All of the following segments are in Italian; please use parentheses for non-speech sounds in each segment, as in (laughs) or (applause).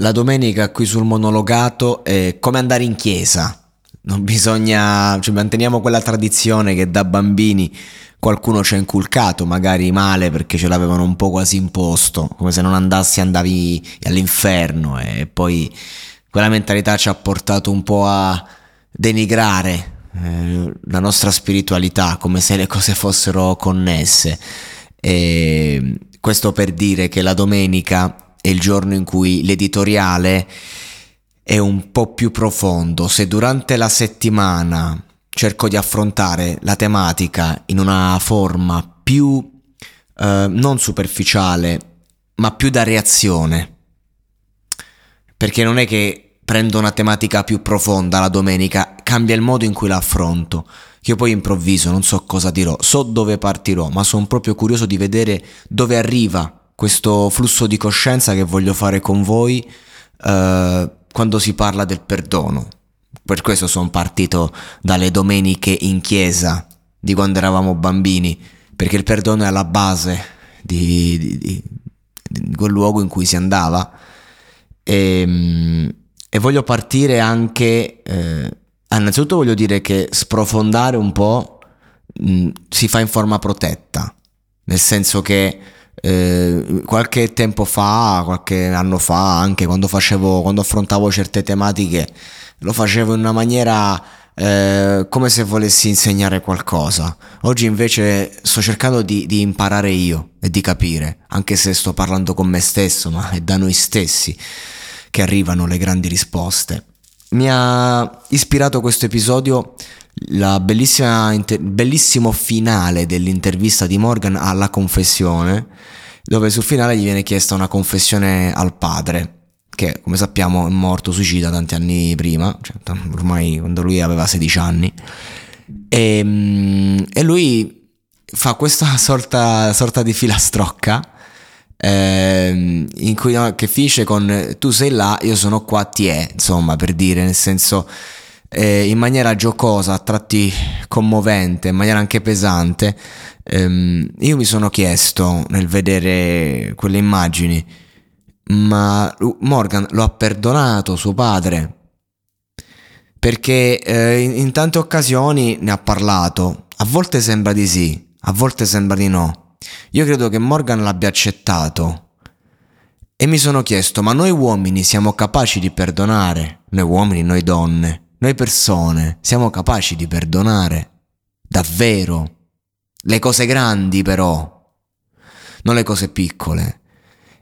La domenica qui sul monologato è come andare in chiesa. Non bisogna, cioè manteniamo quella tradizione che da bambini qualcuno ci ha inculcato, magari male perché ce l'avevano un po' quasi imposto, come se non andassi andavi all'inferno e poi quella mentalità ci ha portato un po' a denigrare eh, la nostra spiritualità come se le cose fossero connesse. E questo per dire che la domenica è il giorno in cui l'editoriale è un po' più profondo. Se durante la settimana cerco di affrontare la tematica in una forma più eh, non superficiale, ma più da reazione, perché non è che prendo una tematica più profonda la domenica, cambia il modo in cui la affronto. Io poi improvviso, non so cosa dirò, so dove partirò, ma sono proprio curioso di vedere dove arriva questo flusso di coscienza che voglio fare con voi eh, quando si parla del perdono. Per questo sono partito dalle domeniche in chiesa di quando eravamo bambini, perché il perdono è alla base di, di, di, di quel luogo in cui si andava. E, ehm, e voglio partire anche, eh, innanzitutto voglio dire che sprofondare un po' mh, si fa in forma protetta, nel senso che eh, qualche tempo fa, qualche anno fa, anche quando facevo, quando affrontavo certe tematiche, lo facevo in una maniera eh, come se volessi insegnare qualcosa. Oggi invece sto cercando di, di, imparare io e di capire, anche se sto parlando con me stesso, ma è da noi stessi che arrivano le grandi risposte. Mi ha ispirato questo episodio il bellissimo finale dell'intervista di Morgan alla confessione, dove sul finale gli viene chiesta una confessione al padre, che come sappiamo è morto suicida tanti anni prima, cioè, ormai quando lui aveva 16 anni, e, ehm, e lui fa questa (laughs) sorta, sorta di filastrocca. Eh, in cui no, che finisce con tu sei là, io sono qua, ti è, insomma, per dire, nel senso eh, in maniera giocosa, a tratti commovente, in maniera anche pesante, ehm, io mi sono chiesto nel vedere quelle immagini, ma Morgan lo ha perdonato suo padre? Perché eh, in, in tante occasioni ne ha parlato, a volte sembra di sì, a volte sembra di no. Io credo che Morgan l'abbia accettato. E mi sono chiesto, ma noi uomini siamo capaci di perdonare? Noi uomini, noi donne? Noi persone siamo capaci di perdonare, davvero. Le cose grandi però, non le cose piccole.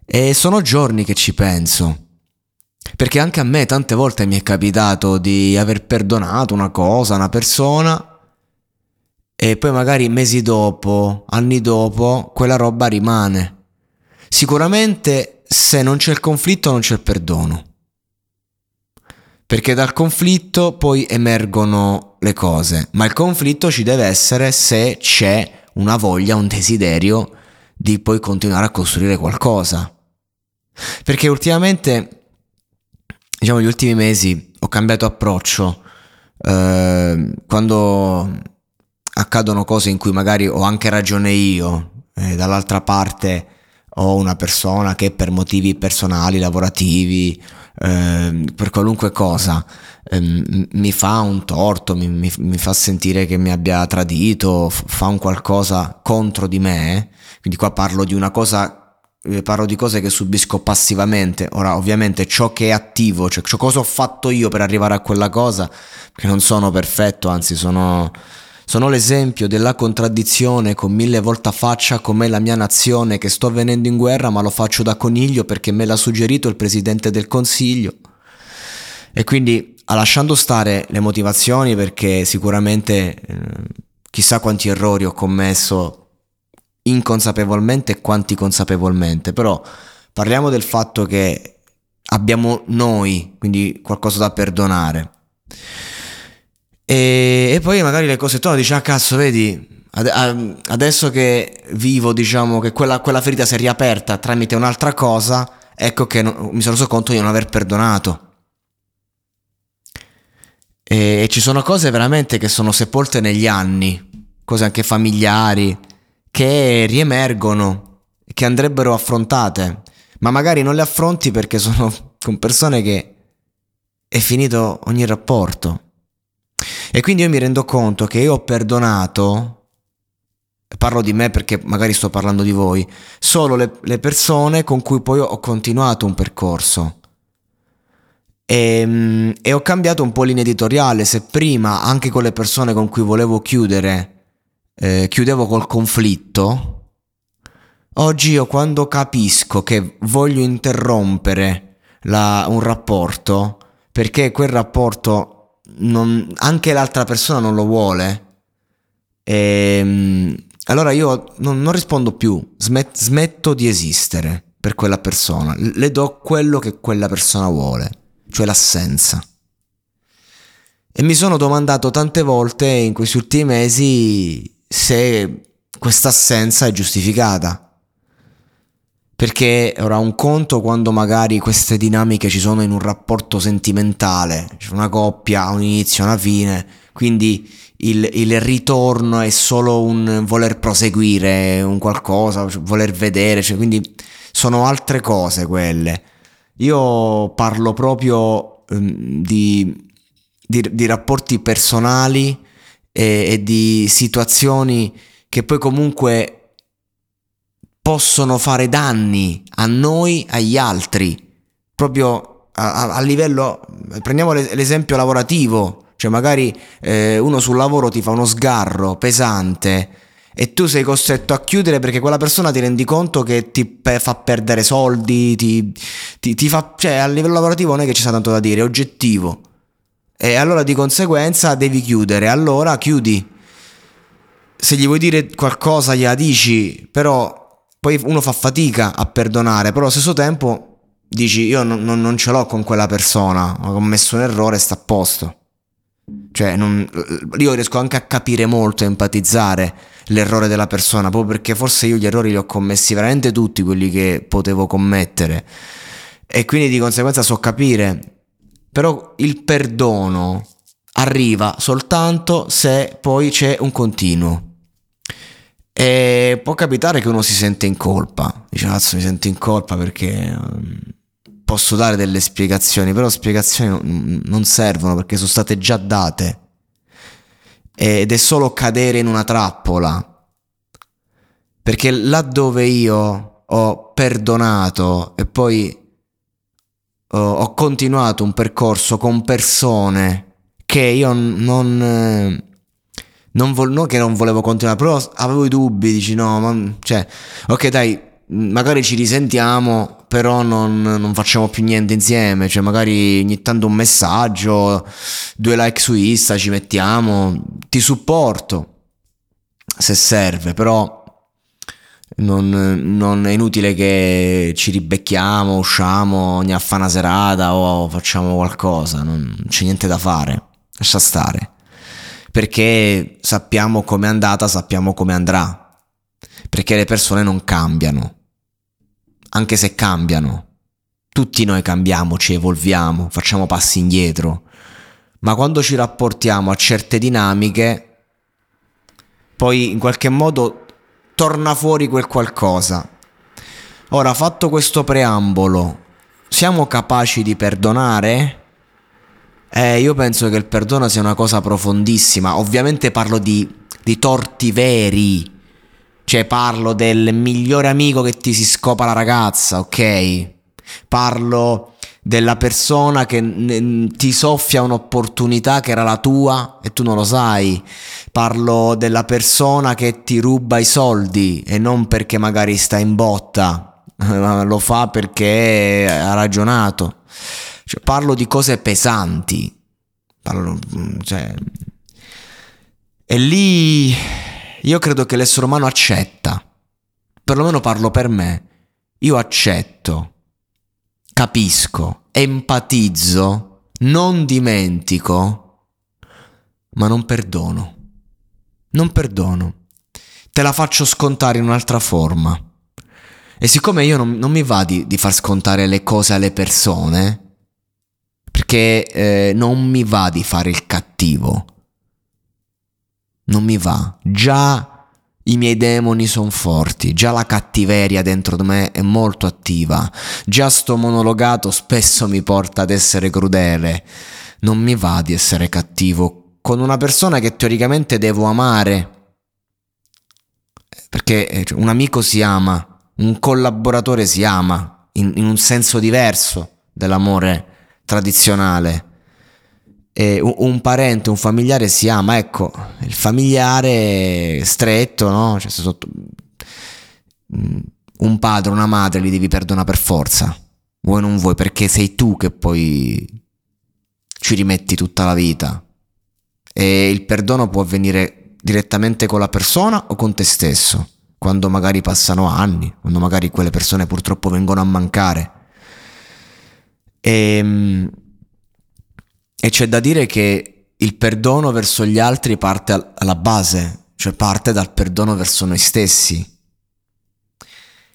E sono giorni che ci penso. Perché anche a me tante volte mi è capitato di aver perdonato una cosa, una persona, e poi magari mesi dopo, anni dopo, quella roba rimane. Sicuramente se non c'è il conflitto non c'è il perdono perché dal conflitto poi emergono le cose, ma il conflitto ci deve essere se c'è una voglia, un desiderio di poi continuare a costruire qualcosa. Perché ultimamente, diciamo, gli ultimi mesi ho cambiato approccio. Eh, quando accadono cose in cui magari ho anche ragione io, e dall'altra parte ho una persona che per motivi personali, lavorativi, eh, per qualunque cosa eh, mi fa un torto, mi, mi, mi, fa sentire che mi abbia tradito, fa un qualcosa contro di me, quindi qua parlo di una cosa eh, parlo di cose che subisco passivamente. Ora, ovviamente, ciò che è attivo, cioè ciò cosa ho fatto io per arrivare a quella cosa, che non sono perfetto, anzi sono, sono l'esempio della contraddizione con mille volte faccia com'è la mia nazione che sto venendo in guerra ma lo faccio da coniglio perché me l'ha suggerito il Presidente del Consiglio. E quindi, lasciando stare le motivazioni perché sicuramente eh, chissà quanti errori ho commesso inconsapevolmente e quanti consapevolmente, però parliamo del fatto che abbiamo noi, quindi qualcosa da perdonare. E, e poi magari le cose tornano, dici, ah cazzo, vedi, adesso che vivo, diciamo, che quella, quella, ferita si è riaperta tramite un'altra cosa, ecco che no, mi sono reso conto di non aver perdonato. E, e ci sono cose veramente che sono sepolte negli anni, cose anche familiari, che riemergono, che andrebbero affrontate, ma magari non le affronti perché sono con persone che è finito ogni rapporto. E quindi io mi rendo conto che io ho perdonato, parlo di me perché magari sto parlando di voi, solo le, le persone con cui poi ho continuato un percorso. E, e, ho cambiato un po' linea editoriale, se prima anche con le persone con cui volevo chiudere eh, chiudevo col conflitto, oggi io quando capisco che voglio interrompere la, un rapporto, perché quel rapporto non, anche l'altra persona non lo vuole, e, ehm, allora io non, non rispondo più, smet, smetto di esistere per quella persona, le do quello che quella persona vuole, cioè l'assenza. E mi sono domandato tante volte in questi ultimi mesi se questa assenza è giustificata. Perché ora un conto quando magari queste dinamiche ci sono in un rapporto sentimentale, c'è una coppia, un inizio, una fine, quindi il, il, ritorno è solo un voler proseguire un qualcosa, voler vedere, cioè, quindi sono altre cose quelle. Io parlo proprio um, di, di, di rapporti personali e, e di situazioni che poi comunque possono fare danni a noi, agli altri, proprio a, a, livello, prendiamo l'esempio lavorativo, cioè magari eh, uno sul lavoro ti fa uno sgarro pesante e tu sei costretto a chiudere perché quella persona ti rendi conto che ti fa perdere soldi, ti, ti, ti fa, cioè a livello lavorativo non è che ci sia tanto da dire, è oggettivo. E allora di conseguenza devi chiudere. Allora chiudi. Se gli vuoi dire qualcosa gliela dici, però poi uno fa fatica a perdonare, però allo stesso tempo dici io non, non, non ce l'ho con quella persona, ho commesso un errore, sta a posto. Cioè, non, io riesco anche a capire molto, a empatizzare l'errore della persona, proprio perché forse io gli errori li ho commessi veramente tutti quelli che potevo commettere. E quindi di conseguenza so capire però il perdono arriva soltanto se poi c'è un continuo. E può capitare che uno si sente in colpa. Dice, cazzo, mi sento in colpa perché um, posso dare delle spiegazioni, però spiegazioni non servono perché sono state già date. Ed è solo cadere in una trappola. Perché laddove io ho perdonato e poi uh, ho continuato un percorso con persone che io non, eh, non, vol- non che non volevo continuare, però avevo i dubbi, dici no, ma, cioè, ok dai, magari ci risentiamo, però non, non, facciamo più niente insieme, cioè magari ogni tanto un messaggio, due like su Insta ci mettiamo, ti supporto se serve, però non, non, è inutile che ci ribecchiamo, usciamo ogni affa una serata o facciamo qualcosa, non c'è niente da fare, lascia stare. Perché sappiamo com'è andata, sappiamo come andrà. Perché le persone non cambiano. Anche se cambiano. Tutti noi cambiamo, ci evolviamo, facciamo passi indietro. Ma quando ci rapportiamo a certe dinamiche, poi in qualche modo torna fuori quel qualcosa. Ora, fatto questo preambolo, siamo capaci di perdonare? Eh, io penso che il perdono sia una cosa profondissima. Ovviamente parlo di, di torti veri, Cioè parlo del migliore amico che ti si scopa la ragazza, ok? Parlo della persona che n- ti soffia un'opportunità che era la tua e tu non lo sai. Parlo della persona che ti ruba i soldi e non perché magari sta in botta, (laughs) lo fa perché ha ragionato. Cioè, parlo di cose pesanti. Parlo, cioè... E lì io credo che l'essere umano accetta. Perlomeno parlo per me. Io accetto capisco, empatizzo, non dimentico, ma non perdono. Non perdono. Te la faccio scontare in un'altra forma. E siccome io non, non mi va di, di, far scontare le cose alle persone, perché eh, non mi va di fare il cattivo, non mi va. Già i miei demoni sono forti, già la cattiveria dentro di me è molto attiva, già sto monologato spesso mi porta ad essere crudele. Non mi va di essere cattivo con una persona che teoricamente devo amare. Perché eh, cioè, un amico si ama, un collaboratore si ama, in, in un senso diverso dell'amore tradizionale eh, un parente, un familiare si ama, ecco, il familiare stretto, no? Cioè, sotto, mm, un padre, una madre li devi perdonare per forza, vuoi o non vuoi, perché sei tu che poi ci rimetti tutta la vita. E il perdono può avvenire direttamente con la persona o con te stesso, quando magari passano anni, quando magari quelle persone purtroppo vengono a mancare. E ehm, e c'è da dire che il perdono verso gli altri parte alla base, cioè parte dal perdono verso noi stessi.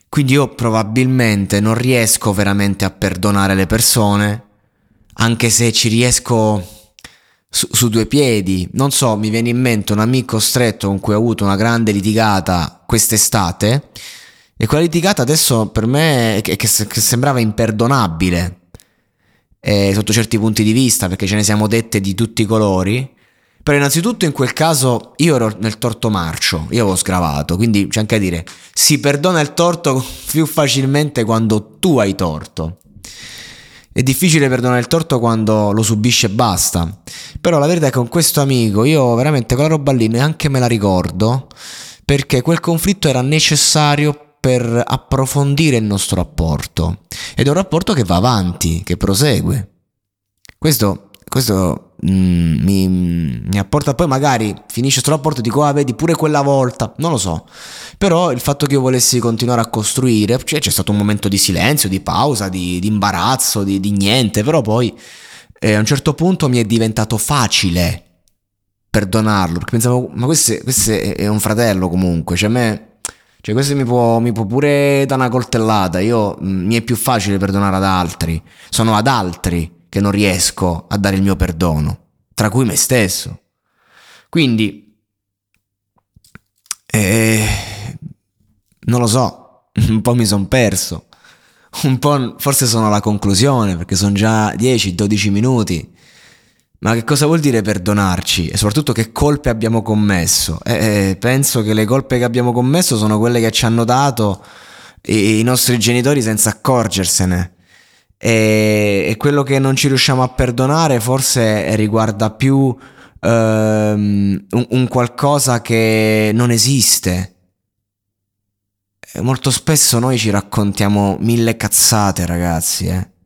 Quindi io probabilmente non riesco veramente a perdonare le persone, anche se ci riesco su, su, due piedi. Non so, mi viene in mente un amico stretto con cui ho avuto una grande litigata quest'estate e quella litigata adesso per me che, che, che sembrava imperdonabile eh, sotto certi punti di vista, perché ce ne siamo dette di tutti i colori. Però innanzitutto in quel caso io ero nel torto marcio, io avevo sgravato, quindi c'è anche a dire, si perdona il torto (laughs) più facilmente quando tu hai torto. È difficile perdonare il torto quando lo subisce e basta. Però la verità è che con questo amico io veramente quella roba lì neanche me la ricordo perché quel conflitto era necessario per approfondire il nostro rapporto. Ed è un rapporto che va avanti, che prosegue. Questo, questo mm, mi, mi, apporta poi magari finisce questo rapporto e dico ah vedi pure quella volta, non lo so, però il fatto che io volessi continuare a costruire, cioè c'è stato un momento di silenzio, di pausa, di, di imbarazzo, di, di, niente, però poi eh, a un certo punto mi è diventato facile perdonarlo, perché pensavo ma questo, questo è un fratello comunque, cioè a me cioè, questo mi può, mi può pure dare una coltellata. Io mm, mi è più facile perdonare ad altri. Sono ad altri che non riesco a dare il mio perdono, tra cui me stesso. Quindi, eh, non lo so, (laughs) un po' mi sono perso. Un po' forse sono alla conclusione perché sono già 10-12 minuti ma che cosa vuol dire perdonarci? E soprattutto che colpe abbiamo commesso? Eh, eh, penso che le colpe che abbiamo commesso sono quelle che ci hanno dato i, nostri genitori senza accorgersene. E, e, quello che non ci riusciamo a perdonare forse riguarda più ehm, un, un qualcosa che non esiste. E molto spesso noi ci raccontiamo mille cazzate, ragazzi, eh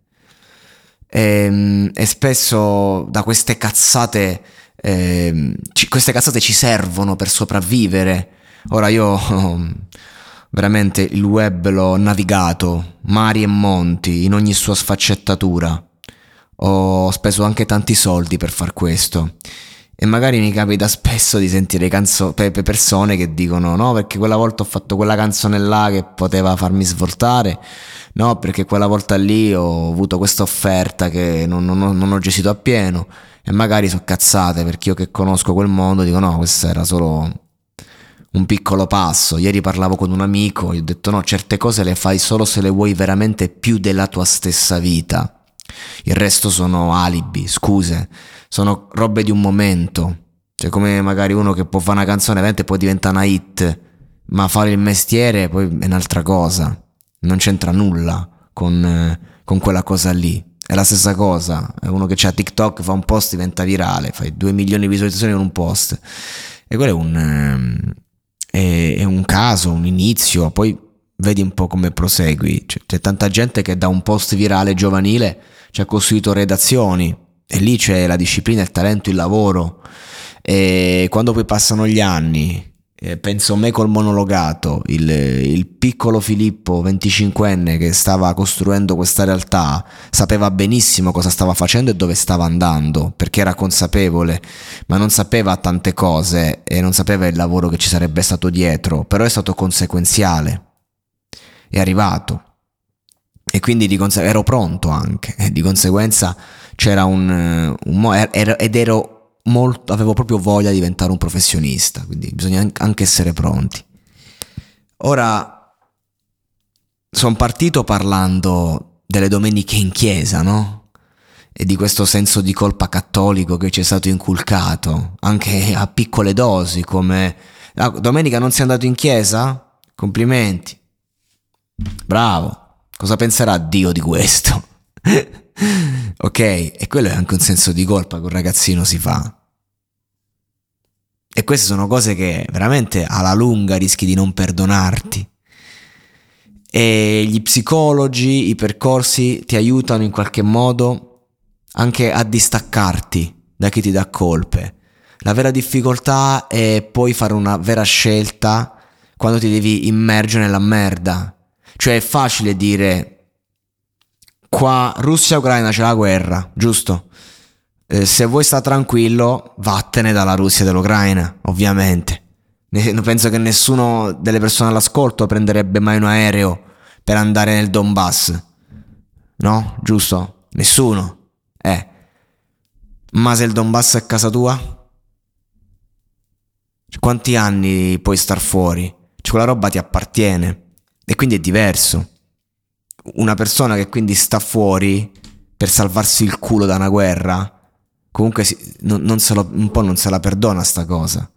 e, ehm, e spesso da queste cazzate, eh, ci, queste cazzate ci servono per sopravvivere. Ora io (laughs) veramente il web l'ho navigato, mari e monti, in ogni sua sfaccettatura. Ho speso anche tanti soldi per far questo. E magari mi capita spesso di sentire canzo- pe- persone che dicono no perché quella volta ho fatto quella canzone là che poteva farmi svoltare no perché quella volta lì ho avuto questa offerta che non, non, non ho gestito appieno e magari sono cazzate perché io che conosco quel mondo dico no questo era solo un piccolo passo. Ieri parlavo con un amico e ho detto no certe cose le fai solo se le vuoi veramente più della tua stessa vita. Il resto sono alibi scuse sono robe di un momento. Cioè come magari uno che può fare una canzone e poi diventa una hit ma fare il mestiere poi è un'altra cosa, non c'entra nulla con, eh, con quella cosa lì. È la stessa cosa, è uno che ha TikTok, fa un post, diventa virale, fai 2 milioni di visualizzazioni con un post. E quello è un, ehm, è, è un caso, un inizio, poi vedi un po' come prosegui. C'è, c'è tanta gente che da un post virale giovanile ci ha costruito redazioni e lì c'è la disciplina, il talento, il lavoro. E quando poi passano gli anni eh, penso me col monologato, il, il, piccolo Filippo 25enne che stava costruendo questa realtà, sapeva benissimo cosa stava facendo e dove stava andando, perché era consapevole, ma non sapeva tante cose e non sapeva il lavoro che ci sarebbe stato dietro, però è stato conseguenziale, è arrivato. E quindi di conse- ero pronto anche, e di conseguenza c'era un, un ed ero molto, avevo proprio voglia di diventare un professionista, quindi bisogna anche essere pronti. Ora, sono partito parlando delle domeniche in chiesa, no? E di questo senso di colpa cattolico che ci è stato inculcato, anche a piccole dosi, come... Ah, domenica non sei andato in chiesa? Complimenti. Bravo. Cosa penserà Dio di questo? (laughs) ok? E quello è anche un senso di colpa che un ragazzino si fa. E queste sono cose che veramente alla lunga rischi di non perdonarti. E gli psicologi, i percorsi ti aiutano in qualche modo anche a distaccarti da chi ti dà colpe. La vera difficoltà è poi fare una vera scelta quando ti devi immergere nella merda. Cioè è facile dire qua Russia-Ucraina c'è la guerra, giusto? Eh, se vuoi sta tranquillo, vattene dalla Russia e dall'Ucraina, ovviamente. Ne, penso che nessuno delle persone all'ascolto prenderebbe mai un aereo per andare nel Donbass. No? Giusto? Nessuno. Eh. Ma se il Donbass è casa tua? Cioè, quanti anni puoi star fuori? Cioè, quella roba ti appartiene. E quindi è diverso una persona che quindi sta fuori per salvarsi il culo da una guerra, comunque si, non, non lo, un po' non se la perdona sta cosa.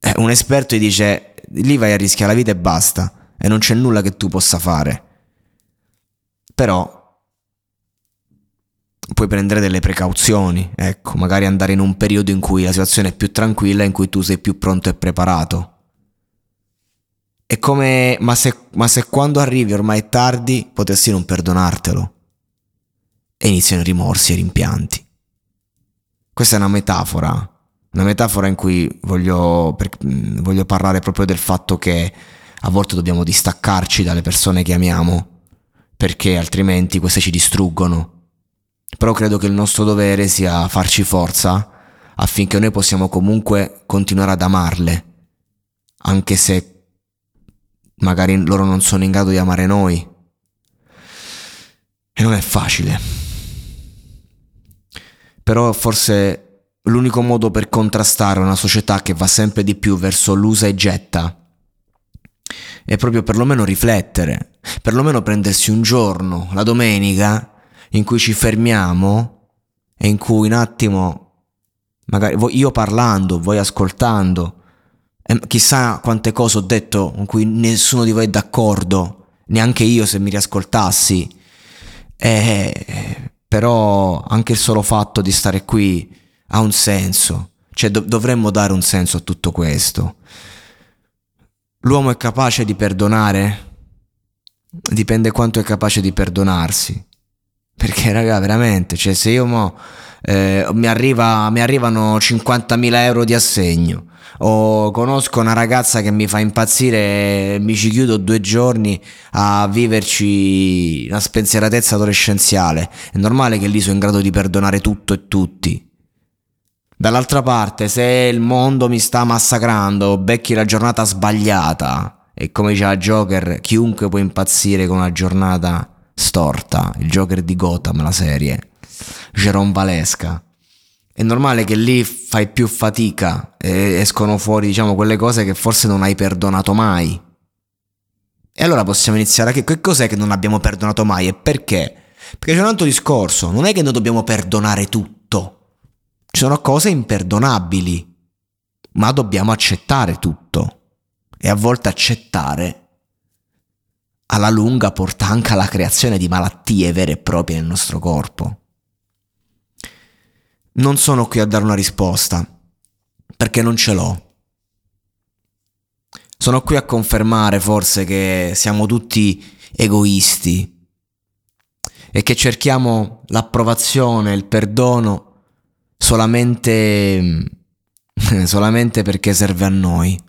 Eh, un esperto gli dice, lì vai a rischiare la vita e basta, e non c'è nulla che tu possa fare. Però puoi prendere delle precauzioni, ecco, magari andare in un periodo in cui la situazione è più tranquilla, in cui tu sei più pronto e preparato. È come, ma se, ma se quando arrivi ormai è tardi, potessi non perdonartelo. E iniziano i rimorsi e i rimpianti. Questa è una metafora, una metafora in cui voglio, per, voglio parlare proprio del fatto che a volte dobbiamo distaccarci dalle persone che amiamo, perché altrimenti queste ci distruggono. Però credo che il nostro dovere sia farci forza affinché noi possiamo comunque continuare ad amarle, anche se magari loro non sono in grado di amare noi. E non è facile. Però forse l'unico modo per contrastare una società che va sempre di più verso l'usa e getta è proprio perlomeno riflettere, perlomeno prendersi un giorno, la domenica, in cui ci fermiamo e in cui un attimo, magari io parlando, voi ascoltando, e chissà quante cose ho detto con cui nessuno di voi è d'accordo, neanche io se mi riascoltassi. Eh, però anche il solo fatto di stare qui ha un senso, cioè do- dovremmo dare un senso a tutto questo. L'uomo è capace di perdonare? Dipende quanto è capace di perdonarsi. Perché, raga, veramente, cioè, se io mo, eh, mi, arriva, mi arrivano 50.000 euro di assegno o conosco una ragazza che mi fa impazzire mi ci chiudo due giorni a viverci una spensieratezza adolescenziale. È normale che lì sono in grado di perdonare tutto e tutti. Dall'altra parte, se il mondo mi sta massacrando, becchi la giornata sbagliata. E come diceva Joker, chiunque può impazzire con una giornata storta. Il Joker di Gotham, la serie. Jerome Valesca è normale che lì fai più fatica e escono fuori, diciamo, quelle cose che forse non hai perdonato mai. E allora possiamo iniziare a che, che cos'è che non abbiamo perdonato mai e perché? Perché c'è un altro discorso, non è che noi dobbiamo perdonare tutto. Ci sono cose imperdonabili, ma dobbiamo accettare tutto. e a volte accettare alla lunga porta anche alla creazione di malattie vere e proprie nel nostro corpo. Non sono qui a dare una risposta, perché non ce l'ho. Sono qui a confermare forse che siamo tutti egoisti e che cerchiamo l'approvazione, il perdono solamente, (laughs) solamente perché serve a noi.